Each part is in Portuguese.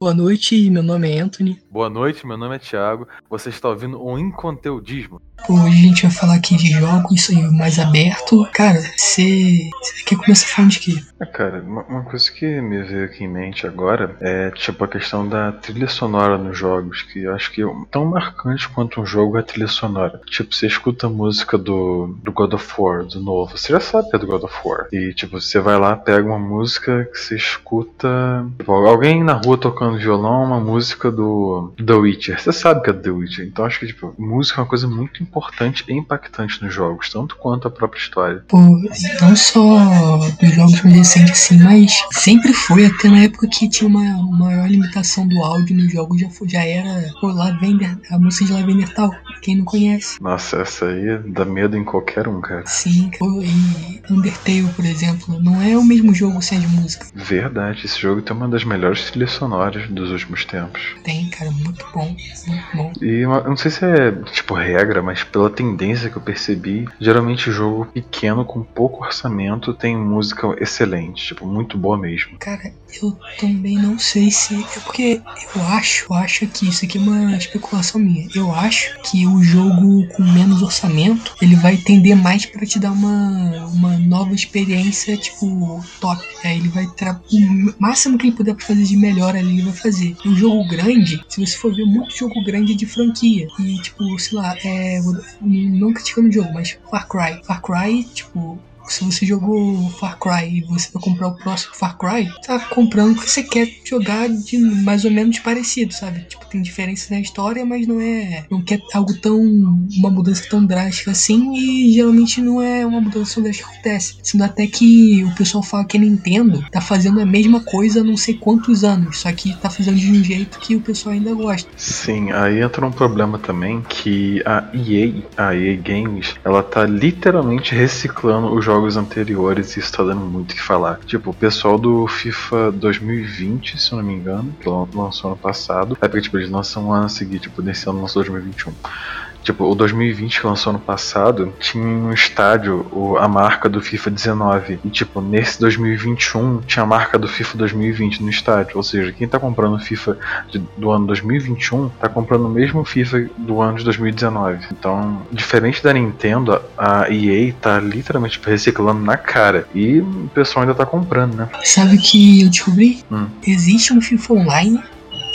Boa noite, meu nome é Anthony. Boa noite, meu nome é Thiago. Você está ouvindo o Inconteudismo. Hoje a gente vai falar aqui de jogos mais aberto. Cara, você quer começar falando de quê? Ah, cara, uma, uma, coisa que me veio aqui em mente agora é tipo a questão da trilha sonora nos jogos, que eu acho que é tão marcante quanto um jogo é a trilha sonora. Tipo, você escuta a música do, do God of War, do novo, você já sabe que é do God of War. E tipo, você vai lá, pega uma música que você escuta. Tipo, alguém na rua tocando violão, uma música do The Witcher. Você sabe que é The Witcher. Então acho que tipo, música é uma coisa muito importante e impactante nos jogos, tanto quanto a própria história. Pô, não só dos jogos recente assim, mas sempre foi, até na época que tinha uma maior limitação do áudio no jogo, já, foi, já era pô, Lavender, a música de Lavender tal, quem não conhece. Nossa, essa aí dá medo em qualquer um, cara. Sim, pô, e Undertale, por exemplo, não é o mesmo jogo sem as músicas. Verdade, esse jogo tem uma das melhores trilhas sonoras dos últimos tempos. Tem, cara, muito bom, muito bom. E eu não sei se é, tipo, regra, mas pela tendência que eu percebi, geralmente jogo pequeno com pouco orçamento tem música excelente excelente, tipo, muito boa mesmo. Cara, eu também não sei se. É porque eu acho, eu acho que isso aqui é uma especulação minha. Eu acho que o jogo com menos orçamento ele vai tender mais para te dar uma, uma nova experiência, tipo, top. É, ele vai tra... o máximo que ele puder fazer de melhor ali, ele vai fazer. Um jogo grande, se você for ver muito jogo grande de franquia, e tipo, sei lá, é. Não criticando o jogo, mas Far Cry. Far Cry, tipo, se você jogou Far Cry e você vai comprar o próximo Far Cry, tá comprando porque você quer jogar de mais ou menos parecido, sabe? Tipo, tem diferença na história, mas não é. Não quer algo tão. uma mudança tão drástica assim, e geralmente não é uma mudança tão drástica que acontece. Sendo até que o pessoal fala que a Nintendo tá fazendo a mesma coisa há não sei quantos anos, só que tá fazendo de um jeito que o pessoal ainda gosta. Sim, aí entra um problema também que a EA, a EA Games, ela tá literalmente reciclando os jogos jogos anteriores e isso tá dando muito o que falar. Tipo, o pessoal do FIFA 2020, se eu não me engano, que lançou ano passado, é porque tipo, eles lançam um ano a seguir, tipo, nesse ano lançou 2021. Tipo, o 2020 que lançou no passado tinha um estádio o, a marca do FIFA 19. E, tipo, nesse 2021 tinha a marca do FIFA 2020 no estádio. Ou seja, quem tá comprando o FIFA de, do ano 2021 tá comprando o mesmo FIFA do ano de 2019. Então, diferente da Nintendo, a EA tá literalmente reciclando na cara. E o pessoal ainda tá comprando, né? Sabe o que eu descobri? Hum. Existe um FIFA Online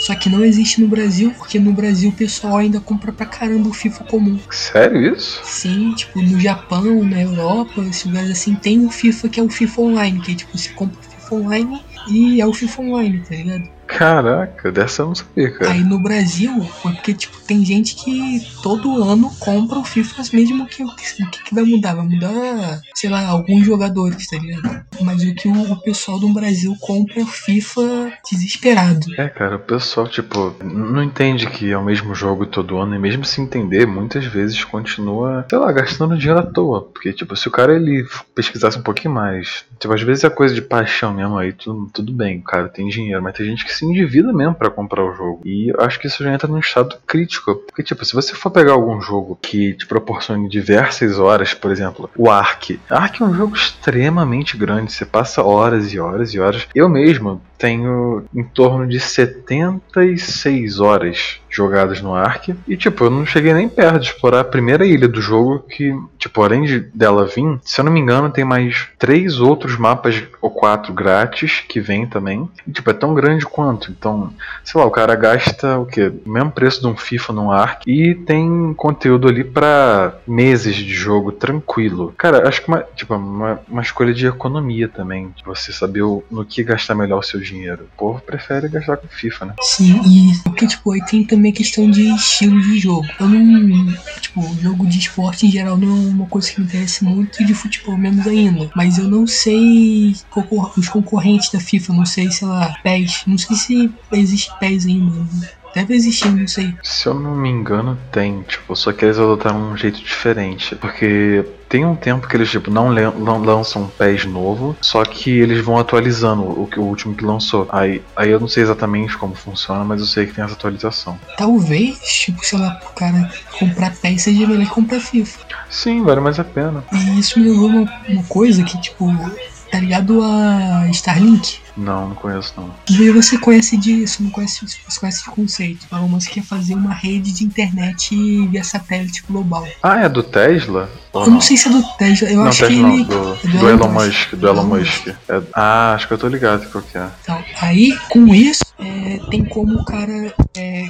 só que não existe no Brasil, porque no Brasil o pessoal ainda compra pra caramba o FIFA comum. Sério isso? Sim, tipo, no Japão, na Europa, esses lugares assim, tem o FIFA que é o FIFA Online, que é tipo, você compra o FIFA Online e é o FIFA Online, tá ligado? Caraca, dessa eu não sabia, cara. Aí no Brasil, foi porque, tipo, tem gente que todo ano compra o FIFA mesmo que o que, que, vai mudar? Vai mudar, sei lá, alguns jogadores, tá ligado? Mas o que o, o pessoal do Brasil compra é o FIFA desesperado. É, cara, o pessoal, tipo, não entende que é o mesmo jogo todo ano, e mesmo se entender, muitas vezes continua, sei lá, gastando dinheiro à toa. Porque, tipo, se o cara ele pesquisasse um pouquinho mais, tipo, às vezes é coisa de paixão mesmo, aí tudo, tudo bem, o cara tem dinheiro, mas tem gente que se endivida mesmo para comprar o jogo. E acho que isso já entra num estado crítico. Porque, tipo, se você for pegar algum jogo que te proporcione diversas horas, por exemplo, o Ark. Ark é um jogo extremamente grande, você passa horas e horas e horas. Eu mesmo tenho em torno de 76 horas jogadas no Ark. E, tipo, eu não cheguei nem perto de explorar a primeira ilha do jogo, que, tipo, além de dela vir, se eu não me engano, tem mais três outros mapas ou quatro grátis que vem também. E, tipo, é tão grande quanto. Então, sei lá, o cara gasta o quê? O mesmo preço de um FIFA no Ark e tem conteúdo ali para meses de jogo tranquilo. Cara, acho que uma, tipo, uma, uma escolha de economia também. Você saber o, no que gastar melhor o seu dinheiro. O povo prefere gastar com FIFA, né? Sim, e porque, tipo, aí tem também a questão de estilo de jogo. Eu não. Tipo, jogo de esporte em geral não é uma coisa que me interessa muito e de futebol menos ainda. Mas eu não sei os concorrentes da FIFA, não sei, sei lá, PES. Não sei se existe PES ainda. Deve existir, não sei. Se eu não me engano, tem. Tipo, só que eles adotaram um jeito diferente. Porque tem um tempo que eles tipo, não, lançam um PES novo, só que eles vão atualizando o, que, o último que lançou. Aí, aí eu não sei exatamente como funciona, mas eu sei que tem essa atualização. Talvez, tipo, sei lá, pro cara comprar PES seja melhor comprar FIFA. Sim, vale mais a pena. E isso me lembrou uma, uma coisa que, tipo, Tá ligado a Starlink? Não, não conheço não. E você conhece disso, não conhece, você conhece de conceito. Elon Musk quer fazer uma rede de internet via satélite global. Ah, é do Tesla? Ou Eu não sei se é do Tesla, eu Não, acho Tesla que não, ele. do, é do Elon Musk, do Elon Musk. É- ah, acho que eu tô ligado qual que é. Então, aí, com isso, é, tem como o cara, é,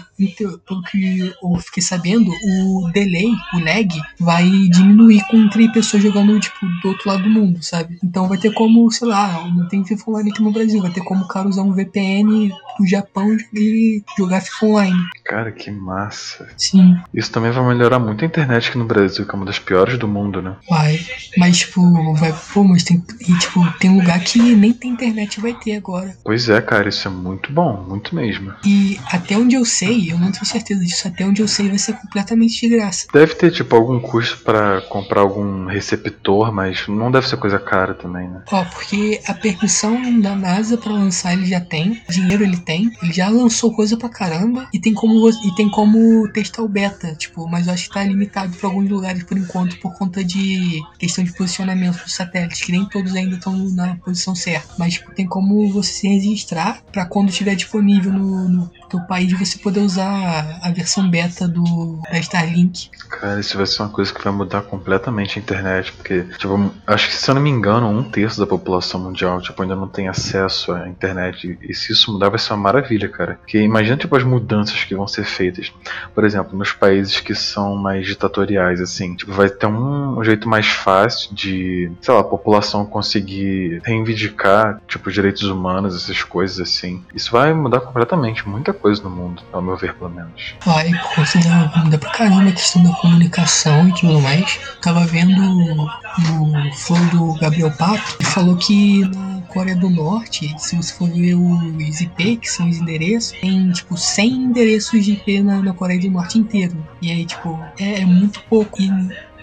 pelo que eu fiquei sabendo, o delay, o lag, vai diminuir com entre pessoas jogando, tipo, do outro lado do mundo, sabe? Então vai ter como, sei lá, não tem FIFA Online aqui no Brasil, vai ter como o cara usar um VPN do Japão e jogar FIFA Online. Cara, que massa. Sim, Isso também vai melhorar muito a internet aqui no Brasil, que é uma das piores do mundo, né? vai. Mas, tipo, vai, pô, mas tem, e, tipo, tem lugar que nem tem internet vai ter agora. Pois é, cara, isso é muito bom, muito mesmo. E até onde eu sei, eu não tenho certeza disso, até onde eu sei vai ser completamente de graça. Deve ter, tipo, algum custo pra comprar algum receptor, mas não deve ser coisa cara também, né? Ó, porque a permissão da NASA pra lançar ele já tem, dinheiro ele tem, ele já lançou coisa pra caramba. E tem como e tem como testar o beta, tipo, mas eu acho que tá limitado pra alguns lugares por enquanto por conta de questão de posicionamento dos satélites, que nem todos ainda estão na posição certa, mas tipo, tem como você se registrar pra quando estiver disponível no, no teu país você poder usar a versão beta do da Starlink. Cara, isso vai ser uma coisa que vai mudar completamente a internet, porque, tipo, acho que se eu não me engano, um terço da população mundial, tipo, ainda não tem acesso à internet. E se isso mudar, vai ser uma maravilha, cara. Porque imagina, tipo, as mudanças que vão ser feitas. Por exemplo, nos países que são mais ditatoriais, assim, tipo, vai ter um jeito mais fácil de, sei lá, a população conseguir reivindicar, tipo, direitos humanos, essas coisas, assim. Isso vai mudar completamente muita coisa no mundo, ao meu ver, pelo menos. Vai, por conta da, muda pra caramba a questão da comunicação e tudo mais. Tava vendo no flow do Gabriel Pato, ele falou que na Coreia do Norte, se você for ver os IP, que são os endereços, tem tipo 100 endereços de IP na, na Coreia do Norte inteiro. E aí, tipo, é, é muito pouco. E,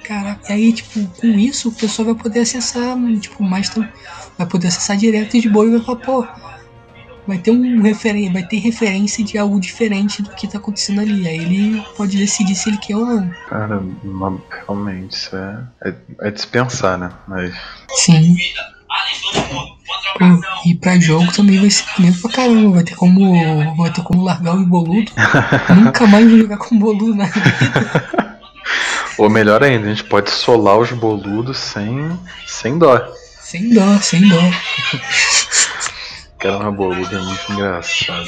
caraca, e aí, tipo, com isso o pessoal vai poder acessar, tipo, mais. tran- Vai poder acessar direto de boa e vai falar, pô, vai ter um referen vai ter referência de algo diferente do que tá acontecendo ali. Aí ele pode decidir se ele quer ou não. Cara, realmente, isso é, é, é dispensar, né? Mas. Sim. E pra jogo também vai ser maneiro pra caramba. Vai ter como. Vai ter como largar o boludo. Nunca mais vou jogar com boludo na vida. Ou melhor ainda, a gente pode solar os boludos sem, sem dó. Sem dó, sem dó. Cara, uma boluda é muito engraçado.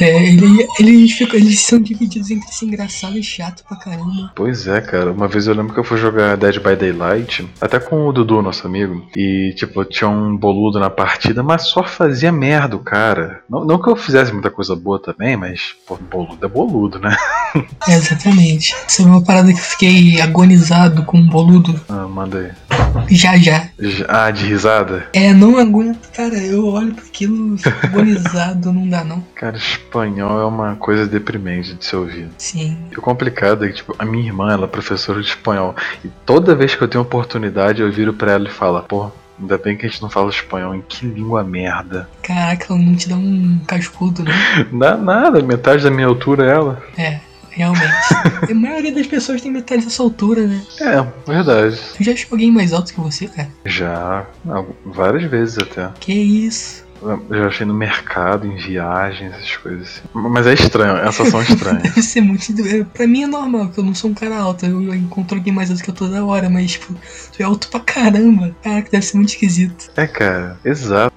É, ele, eles, ficam, eles são divididos entre ser engraçado e chato pra caramba. Pois é, cara. Uma vez eu lembro que eu fui jogar Dead by Daylight, até com o Dudu, nosso amigo, e, tipo, tinha um boludo na partida, mas só fazia merda, cara. Não, não que eu fizesse muita coisa boa também, mas, pô, boludo é boludo, né? É, exatamente. Essa é uma parada que eu fiquei agonizado com o boludo Ah, manda aí. já já. Ah, de risada? É, não aguento, cara. Eu olho pra aquilo, fico agonizado, não dá não. Cara, espanhol é uma coisa deprimente de se ouvir. Sim. E o complicado é que, tipo, a minha irmã, ela é professora de espanhol. E toda vez que eu tenho oportunidade, eu viro pra ela e falo, pô, ainda bem que a gente não fala espanhol, em que língua merda. Caraca, ela não te dá um cascudo, né? Dá nada, metade da minha altura é ela. É, realmente. A maioria das pessoas tem metade dessa altura, né? É, verdade. Tu já achou alguém mais alto que você, cara? Já, várias vezes até. Que isso? Eu já achei no mercado, em viagens, essas coisas assim. Mas é estranho, essas são estranhas. Deve ser muito. é, Pra mim é normal, porque eu não sou um cara alto. Eu, eu encontro alguém mais alto que eu toda hora, mas, tipo, tu é alto pra caramba. Caraca, deve ser muito esquisito. É, cara, exato.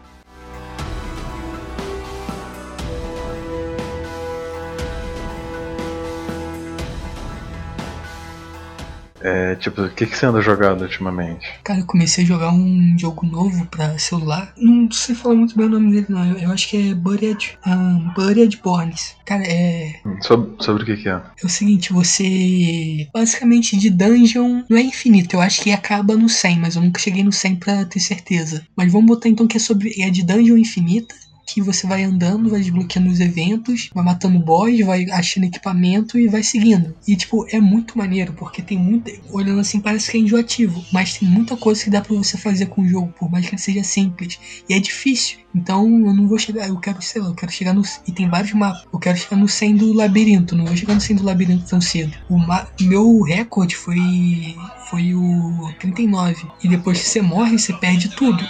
É, tipo, o que, que você anda jogando ultimamente? Cara, eu comecei a jogar um jogo novo pra celular. Não sei falar muito bem o nome dele, não. Eu, eu acho que é Buried, um, Buried Borns. Cara, é, Hum, Sobre, sobre o que, que é? é o seguinte, você... Basicamente, de dungeon não é infinito. Eu acho que acaba no 100, mas eu nunca cheguei no 100 pra ter certeza. Mas vamos botar então que é sobre... É de dungeon infinita. Que você vai andando, vai desbloqueando os eventos, vai matando boss, vai achando equipamento e vai seguindo. E, tipo, é muito maneiro, porque tem muita. Olhando assim, parece que é enjoativo, mas tem muita coisa que dá pra você fazer com o jogo, por mais que ele seja simples. E é difícil. Então eu não vou chegar. Eu quero, sei lá, eu quero chegar no. E tem vários mapas. Eu quero chegar no 100 do labirinto. Não vou chegar no 100 do labirinto tão cedo. O ma... meu recorde foi. Foi o 39. E depois que você morre, você perde tudo.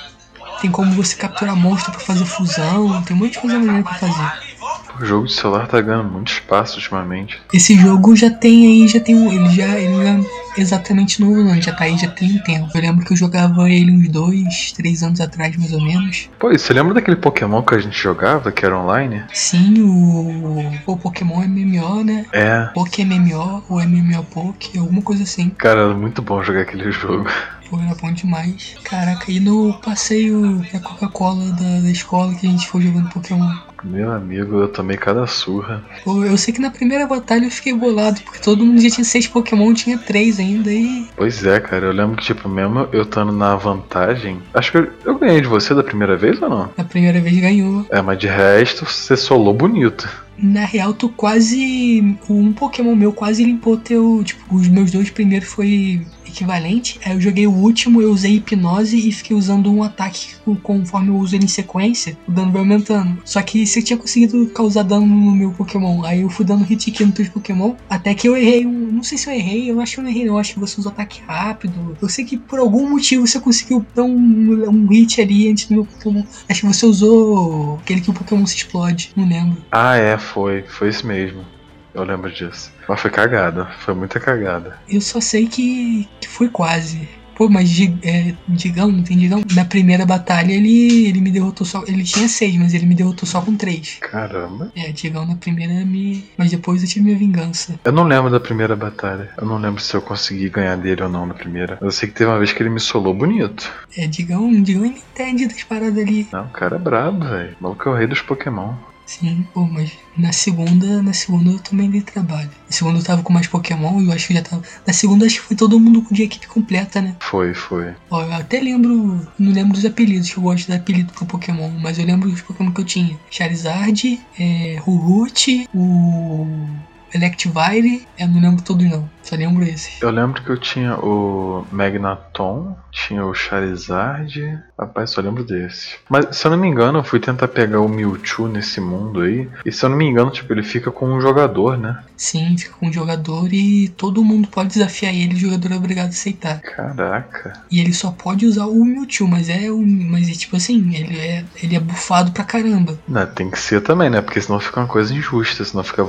Tem como você capturar monstro pra fazer fusão. Tem um monte de coisa maneira pra fazer. O jogo de celular tá ganhando muito espaço ultimamente. Esse jogo já tem aí, já tem um. Ele já, ele já é exatamente novo, não. Ele já tá aí, já tem um tempo. Eu lembro que eu jogava ele uns dois, três anos atrás, mais ou menos. Pô, e você lembra daquele Pokémon que a gente jogava, que era online? Sim, o. O Pokémon MMO, né? É. Pokémon ou MMO Poké, alguma coisa assim. Cara, era muito bom jogar aquele jogo. Pô, era bom demais. Caraca, e no passeio da Coca-Cola da, da escola que a gente foi jogando Pokémon. Meu amigo, eu tomei cada surra. Pô, eu sei que na primeira batalha eu fiquei bolado, porque todo mundo já tinha seis Pokémon, tinha três ainda e. Pois é, cara, eu lembro que, tipo, mesmo eu estando na vantagem. Acho que eu, eu ganhei de você da primeira vez ou não? Na primeira vez ganhou. É, mas de resto, você solou bonito. Na real, tu quase. Um Pokémon meu quase limpou teu. Tipo, os meus dois primeiros foi equivalente. Aí eu joguei o último, eu usei hipnose e fiquei usando um ataque conforme eu uso ele em sequência, o dano vai aumentando. Só que você tinha conseguido causar dano no meu Pokémon. Aí eu fui dando hit kill nos Pokémon. Até que eu errei um. Não sei se eu errei, eu acho que eu não errei, não. Eu acho que você usou ataque rápido. Eu sei que por algum motivo você conseguiu dar um, um hit ali antes do meu Pokémon. Acho que você usou aquele que o Pokémon se explode, não lembro. Ah, é, foi. Foi isso mesmo. Eu lembro disso. Mas foi cagada. Foi muita cagada. Eu só sei que, que foi quase. Pô, mas é, Digão, não tem Digão? Na primeira batalha ele, ele me derrotou só. Ele tinha seis, mas ele me derrotou só com três. Caramba. É, Digão na primeira me. Mas depois eu tive minha vingança. Eu não lembro da primeira batalha. Eu não lembro se eu consegui ganhar dele ou não na primeira. Eu sei que teve uma vez que ele me solou bonito. É, Digão, Digão ele entende das paradas ali. Não, o cara é brabo, velho. O maluco é o rei dos Pokémon. Sim, pô, mas na segunda, na segunda eu também dei trabalho. Na segunda eu tava com mais Pokémon e eu acho que já tava. Na segunda acho que foi todo mundo de equipe completa, né? Foi, foi. Ó, eu até lembro. Não lembro dos apelidos, que eu gosto de dar apelido pro Pokémon, mas eu lembro dos Pokémon que eu tinha. Charizard, é, Rurut, o. Electivire, eu não lembro todos não, só lembro esse. Eu lembro que eu tinha o Magneton, tinha o Charizard, rapaz, só lembro desse. Mas se eu não me engano, eu fui tentar pegar o Mewtwo nesse mundo aí, e se eu não me engano, tipo, ele fica com um jogador, né? Sim, fica com um jogador e todo mundo pode desafiar ele, o jogador é obrigado a aceitar. Caraca. E ele só pode usar o Mewtwo, mas é um, mas é tipo assim, ele é, ele é bufado pra caramba. Não, tem que ser também, né? Porque senão fica uma coisa injusta, senão fica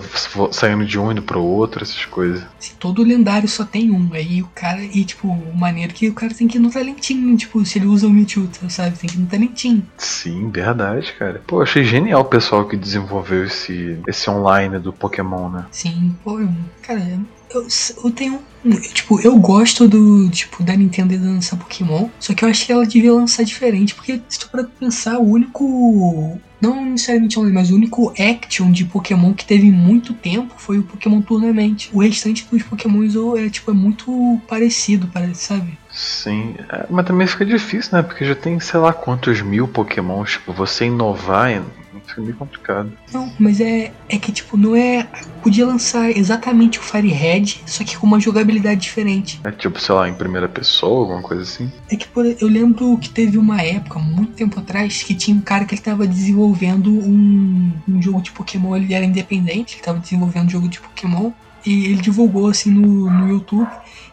saindo de um indo pro outro, essas coisas. Se todo lendário só tem um, aí o cara, e tipo, o maneiro que o cara tem que ir no talentinho, tipo, se ele usa o Mewtwo, sabe? Tem que ir no talentinho. Sim, verdade, cara. Pô, achei genial o pessoal que desenvolveu esse, esse online do Pokémon, né? Sim, pô, cara, eu, eu tenho. Eu, tipo, eu gosto do. Tipo, da Nintendo de lançar Pokémon. Só que eu acho que ela devia lançar diferente. Porque se tu para pensar, o único. Não necessariamente online, mas o único action de Pokémon que teve muito tempo foi o Pokémon Tournament. O restante dos Pokémons é, tipo, é muito parecido, parece, sabe? Sim, é, mas também fica difícil, né? Porque já tem sei lá quantos mil Pokémons. Tipo, você inovar fica meio complicado. Não, mas é, é que, tipo, não é. Podia lançar exatamente o Fire Red, só que com uma jogabilidade diferente. É tipo, sei lá, em primeira pessoa, alguma coisa assim? É que por, eu lembro que teve uma época, muito tempo atrás, que tinha um cara que ele tava desenvolvendo um, um jogo de Pokémon, ele era independente, ele tava desenvolvendo um jogo de Pokémon. E ele divulgou assim no, no YouTube.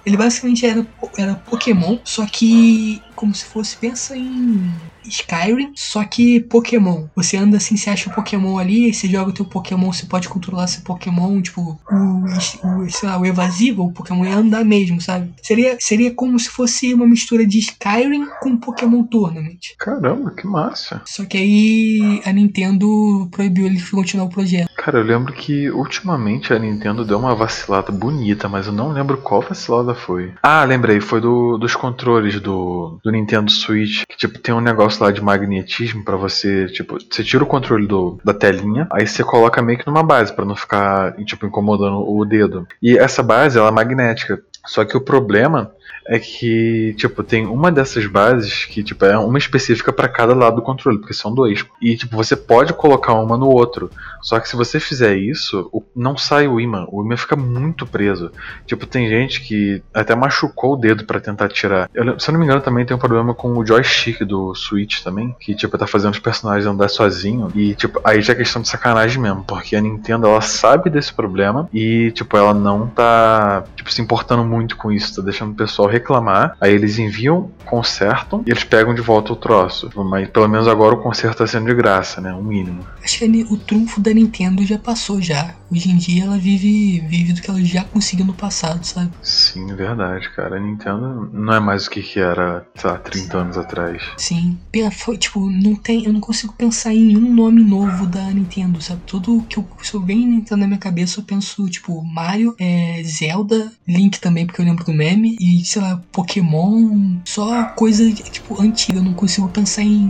Ele basicamente era, era Pokémon, só que como se fosse, pensa em Skyrim, só que Pokémon. Você anda assim, você acha o Pokémon ali, aí você joga o teu Pokémon, você pode controlar seu Pokémon, tipo, o, o, sei lá, o evasivo, o Pokémon ia andar mesmo, sabe? Seria, seria como se fosse uma mistura de Skyrim com Pokémon Tournament. Caramba, que massa. Só que aí a Nintendo proibiu ele de continuar o projeto. Cara, eu lembro que ultimamente a Nintendo deu uma vacilada bonita, mas eu não lembro qual vacilada foi. Ah, lembrei, foi do, dos controles do, do Nintendo Switch, que tipo tem um negócio lá de magnetismo para você, tipo, você tira o controle do, da telinha, aí você coloca meio que numa base para não ficar tipo incomodando o dedo. E essa base ela é magnética. Só que o problema é que, tipo, tem uma dessas bases que, tipo, é uma específica para cada lado do controle, porque são dois. E, tipo, você pode colocar uma no outro. Só que se você fizer isso, não sai o imã. O imã fica muito preso. Tipo, tem gente que até machucou o dedo para tentar tirar. Eu, se eu não me engano, também tem um problema com o joystick do Switch também, que, tipo, tá fazendo os personagens andar sozinho. E, tipo, aí já é questão de sacanagem mesmo, porque a Nintendo, ela sabe desse problema e, tipo, ela não tá, tipo, se importando muito com isso, tá deixando o pessoal reclamar, aí eles enviam, consertam e eles pegam de volta o troço. Mas pelo menos agora o conserto tá sendo de graça, né? O mínimo. Acho que o trunfo da Nintendo já passou já. Hoje em dia ela vive, vive do que ela já conseguiu no passado, sabe? Sim, verdade, cara. A Nintendo não é mais o que, que era, sei lá, 30 anos atrás. Sim. Foi, tipo, não tem. Eu não consigo pensar em um nome novo da Nintendo, sabe? Tudo que eu, se eu bem Nintendo na minha cabeça, eu penso, tipo, Mario, é, Zelda, Link também, porque eu lembro do meme, e, sei lá, Pokémon. Só coisa, tipo, antiga. Eu não consigo pensar em.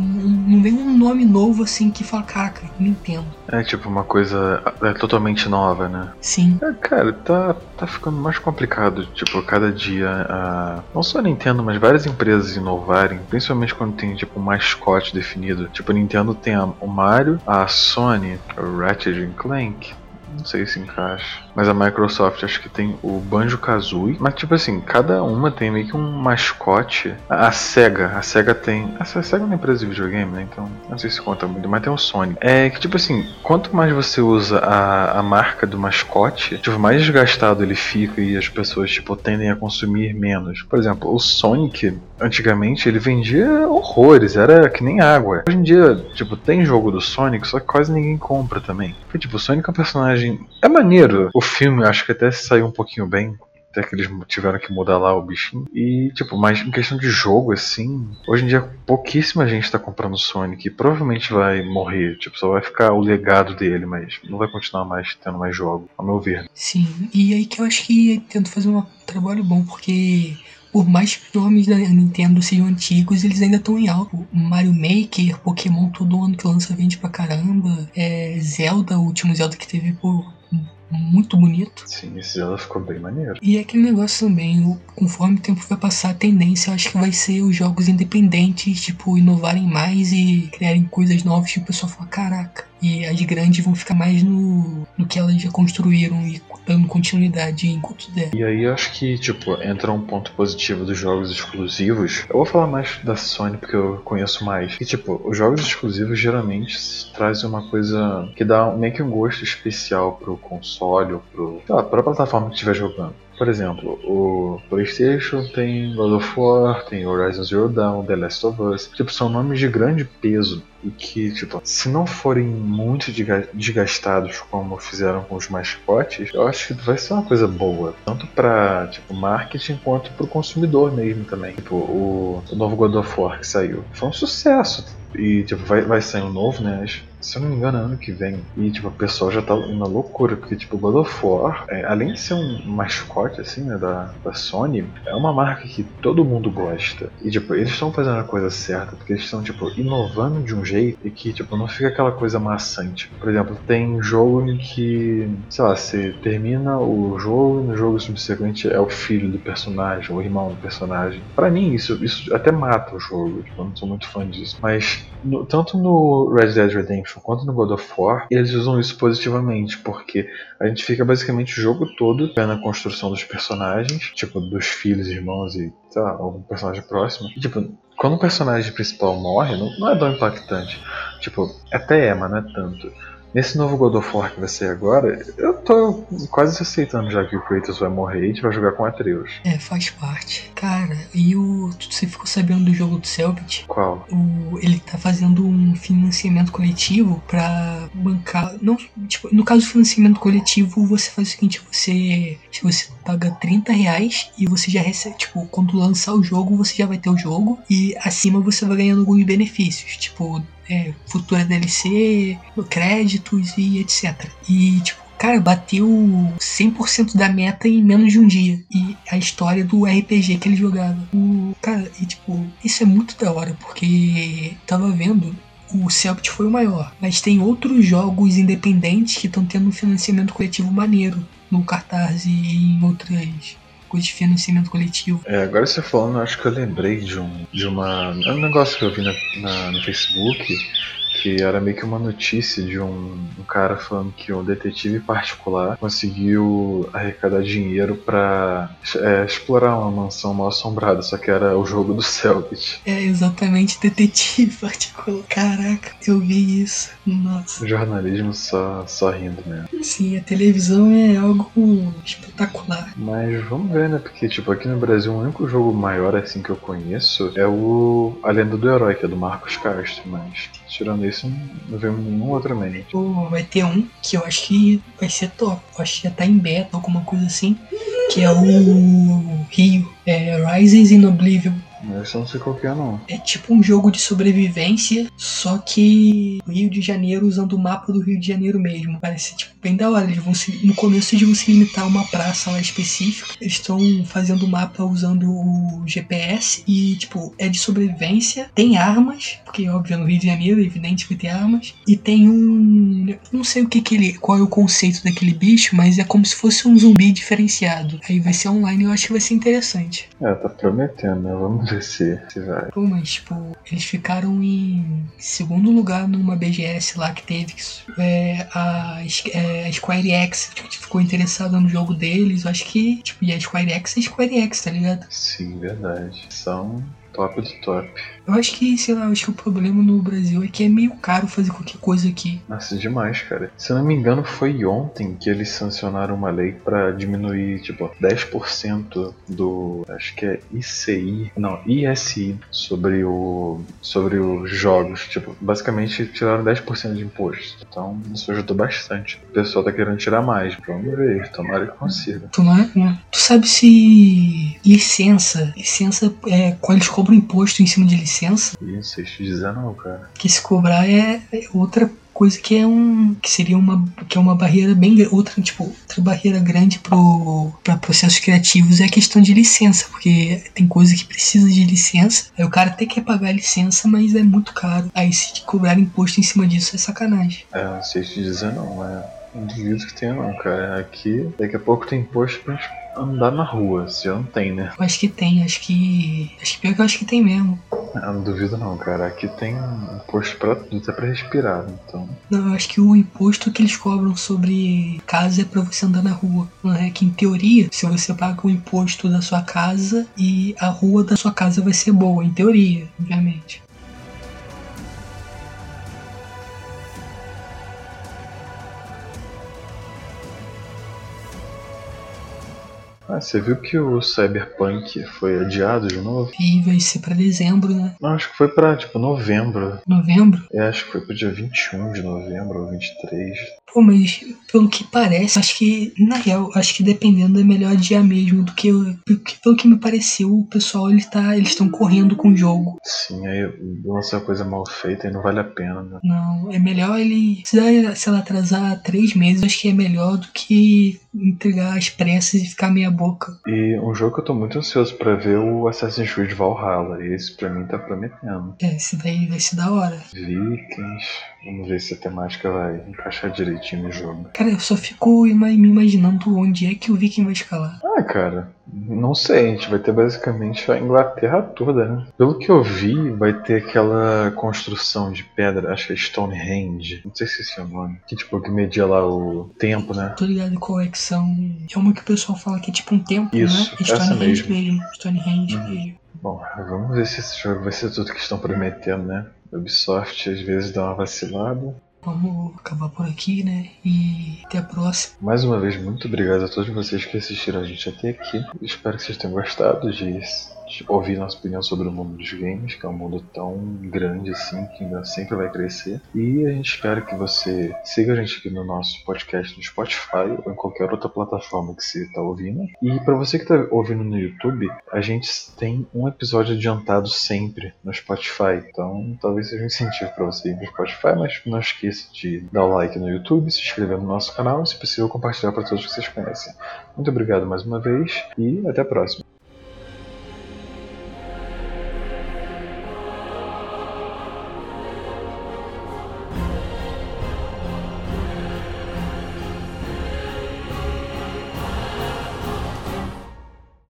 Não vem um nome novo assim que fala, caraca, Nintendo. É tipo uma coisa é, totalmente nova, né? Sim. É, cara, tá, tá ficando mais complicado, tipo, cada dia, a, não só a Nintendo, mas várias empresas inovarem, principalmente quando tem, tipo, um mascote definido. Tipo, a Nintendo tem a, o Mario, a Sony, o Ratchet Clank, não sei se encaixa. Mas a Microsoft acho que tem o Banjo Kazooie. Mas tipo assim, cada uma tem meio que um mascote. A SEGA, a SEGA tem. A SEGA é uma empresa de videogame, né? Então não sei se conta muito, mas tem o Sonic. É que tipo assim, quanto mais você usa a, a marca do mascote, tipo, mais desgastado ele fica e as pessoas tipo tendem a consumir menos. Por exemplo, o Sonic, antigamente ele vendia horrores, era que nem água. Hoje em dia, tipo, tem jogo do Sonic, só que quase ninguém compra também. Porque tipo, o Sonic é um personagem é maneiro. O filme acho que até saiu um pouquinho bem. Até que eles tiveram que mudar lá o bichinho. E, tipo, mas em questão de jogo, assim, hoje em dia pouquíssima gente tá comprando Sonic. Provavelmente vai morrer. Tipo, só vai ficar o legado dele, mas não vai continuar mais tendo mais jogo, ao meu ver. Sim, e aí que eu acho que tento fazer um trabalho bom, porque por mais que os nomes da Nintendo sejam antigos, eles ainda estão em alto. Mario Maker, Pokémon todo ano que lança vende pra caramba. É, Zelda, o último Zelda que teve por muito bonito. Sim, esse Zelda ficou bem maneiro. E é aquele negócio também, conforme o tempo vai passar, a tendência eu acho que vai ser os jogos independentes, tipo, inovarem mais e criarem coisas novas que o pessoal fala, caraca. E as grandes vão ficar mais no, no que elas já construíram e dando continuidade enquanto der. E aí acho que, tipo, entra um ponto positivo dos jogos exclusivos. Eu vou falar mais da Sony porque eu conheço mais. E tipo, os jogos exclusivos geralmente trazem uma coisa que dá meio que um gosto especial pro console ou pro, sei lá, pra plataforma que estiver jogando. Por exemplo, o PlayStation tem God of War, tem Horizon Zero Dawn, The Last of Us. Tipo, são nomes de grande peso e que, tipo, se não forem muito desgastados como fizeram com os mascotes, eu acho que vai ser uma coisa boa, tanto para tipo marketing quanto para o consumidor mesmo também. Tipo, o, o novo God of War que saiu foi um sucesso e tipo vai, vai sair um novo, né? Se eu não me engano, ano que vem. E, tipo, o pessoal já tá na loucura, porque, tipo, God of War, é, além de ser um mascote, assim, né, da, da Sony, é uma marca que todo mundo gosta. E, tipo, eles estão fazendo a coisa certa, porque eles estão, tipo, inovando de um jeito e que, tipo, não fica aquela coisa maçante. Por exemplo, tem jogo em que, sei lá, você termina o jogo e no jogo subsequente é o filho do personagem, o irmão do personagem. Para mim, isso, isso até mata o jogo, tipo, eu não sou muito fã disso. Mas, no, tanto no Red Dead Redemption quanto no God of War, eles usam isso positivamente, porque a gente fica basicamente o jogo todo vendo a construção dos personagens, tipo, dos filhos, irmãos e, sei lá, algum personagem próximo. E, tipo, quando o personagem principal morre, não, não é tão impactante. Tipo, até é, mas não é tanto. Nesse novo God of War que vai ser agora, eu tô quase aceitando já que o Kratos vai morrer e a gente vai jogar com Atreus. É, faz parte. Cara, e o. Você ficou sabendo do jogo do Selbit? Qual? O, ele tá fazendo um financiamento coletivo pra bancar. Não, tipo, no caso do financiamento coletivo, você faz o seguinte: você. Se você paga 30 reais e você já recebe. Tipo, quando lançar o jogo, você já vai ter o jogo. E acima você vai ganhando alguns benefícios. Tipo, é, futura DLC, créditos e etc. E, tipo, cara, bateu 100% da meta em menos de um dia. E a história do RPG que ele jogava. O, cara, e tipo, isso é muito da hora, porque tava vendo. O Celpt foi o maior, mas tem outros jogos independentes que estão tendo um financiamento coletivo maneiro no cartaz e em outras de financiamento coletivo. É, agora você falando, acho que eu lembrei de um, de uma, um negócio que eu vi na, na no Facebook que era meio que uma notícia de um, um cara falando que um detetive particular conseguiu arrecadar dinheiro para é, explorar uma mansão mal assombrada, só que era o jogo do Selbit. É exatamente detetive particular. Caraca, eu vi isso. Nossa. O jornalismo só, só rindo mesmo. Sim, a televisão é algo espetacular. Mas vamos ver, né? Porque, tipo, aqui no Brasil, o único jogo maior assim que eu conheço é o A Lenda do Herói, que é do Marcos Castro. Mas, tirando isso, não vemos nenhum outro. Pô, vai ter um que eu acho que vai ser top. Eu acho que já tá em beta, alguma coisa assim. Que é o Rio. É Rises in Oblivion. Mas eu não sei qual que é, não. É tipo um jogo de sobrevivência, só que Rio de Janeiro usando o mapa do Rio de Janeiro mesmo. Parece tipo bem da hora. Eles vão se, no começo de você limitar uma praça lá específica. Eles estão fazendo o mapa usando o GPS e tipo é de sobrevivência. Tem armas, porque óbvio no Rio de Janeiro é evidente que tem armas. E tem um, não sei o que que ele, qual é o conceito daquele bicho, mas é como se fosse um zumbi diferenciado. Aí vai ser online, eu acho que vai ser interessante. É, tá prometendo, né? Vamos ver se, se vai. Pô, mas tipo, eles ficaram em segundo lugar numa BGS lá que teve. É, a, é, a Square X tipo, ficou interessada no jogo deles. Eu acho que, tipo, e a Square X é Square X, tá ligado? Sim, verdade. São top do top. Eu acho que, sei lá, eu acho que o problema no Brasil é que é meio caro fazer qualquer coisa aqui. Nossa, demais, cara. Se eu não me engano, foi ontem que eles sancionaram uma lei pra diminuir, tipo, 10% do. Acho que é ICI. Não, ISI sobre o. sobre os jogos. Tipo, basicamente tiraram 10% de imposto. Então, isso ajudou bastante. O pessoal tá querendo tirar mais. Vamos ver, tomara que consiga. Tomara, né? Tu sabe se licença, licença é quando eles cobram imposto em cima de licença? Isso, te dizer não, cara. Que se cobrar é outra coisa que é um que seria uma que é uma barreira bem outra tipo outra barreira grande pro para processos criativos é a questão de licença porque tem coisa que precisa de licença aí o cara até quer pagar a licença mas é muito caro aí se cobrar imposto em cima disso é sacanagem é não sei te dizer não é duvido que tenha não cara aqui daqui a pouco tem imposto gente andar na rua se já não tem né eu acho que tem acho que acho que pior que eu acho que tem mesmo eu não duvido não, cara. Aqui tem imposto pra tudo, até pra respirar, então. Não, eu acho que o imposto que eles cobram sobre casa é pra você andar na rua. Não é que em teoria, se você paga o imposto da sua casa e a rua da sua casa vai ser boa, em teoria, obviamente. Ah, você viu que o Cyberpunk foi adiado de novo? E vai ser pra dezembro, né? Não, acho que foi pra, tipo, novembro. Novembro? É, acho que foi pro dia 21 de novembro ou 23. Pô, mas pelo que parece, acho que, na real, acho que dependendo é melhor adiar mesmo do que, porque, pelo que me pareceu, o pessoal ele tá, eles estão correndo com o jogo. Sim, aí lança coisa mal feita e não vale a pena, né? Não, é melhor ele, se ela atrasar três meses, acho que é melhor do que entregar as pressas e ficar meia boca. E um jogo que eu tô muito ansioso para ver o Assassin's Creed Valhalla. E esse pra mim tá prometendo. É, esse daí vai ser da hora. Vikings. Vamos ver se a temática vai encaixar direitinho no jogo. Cara, eu só fico me imaginando onde é que o Viking vai escalar. Ah, cara, não sei. A gente vai ter basicamente a Inglaterra toda, né? Pelo que eu vi, vai ter aquela construção de pedra, acho que é Stonehenge. Não sei se esse é o nome. Que tipo, que media lá o tempo, né? Tô ligado qual é que são. É uma que o pessoal fala que é tipo um templo, Isso, né? essa Stonehenge mesmo. mesmo. Stonehenge Uhum. mesmo. Bom, vamos ver se esse jogo vai ser tudo que estão prometendo, né? Ubisoft às vezes dá uma vacilada. Vamos acabar por aqui, né? E até a próxima. Mais uma vez, muito obrigado a todos vocês que assistiram a gente até aqui. Espero que vocês tenham gostado de ouvir nossa opinião sobre o mundo dos games, que é um mundo tão grande assim, que ainda sempre vai crescer. E a gente espera que você siga a gente aqui no nosso podcast no Spotify ou em qualquer outra plataforma que você está ouvindo. E para você que está ouvindo no YouTube, a gente tem um episódio adiantado sempre no Spotify. Então talvez seja um incentivo para você ir no Spotify, mas não esqueça de dar o like no YouTube, se inscrever no nosso canal e, se possível, compartilhar para todos que vocês conhecem. Muito obrigado mais uma vez e até a próxima.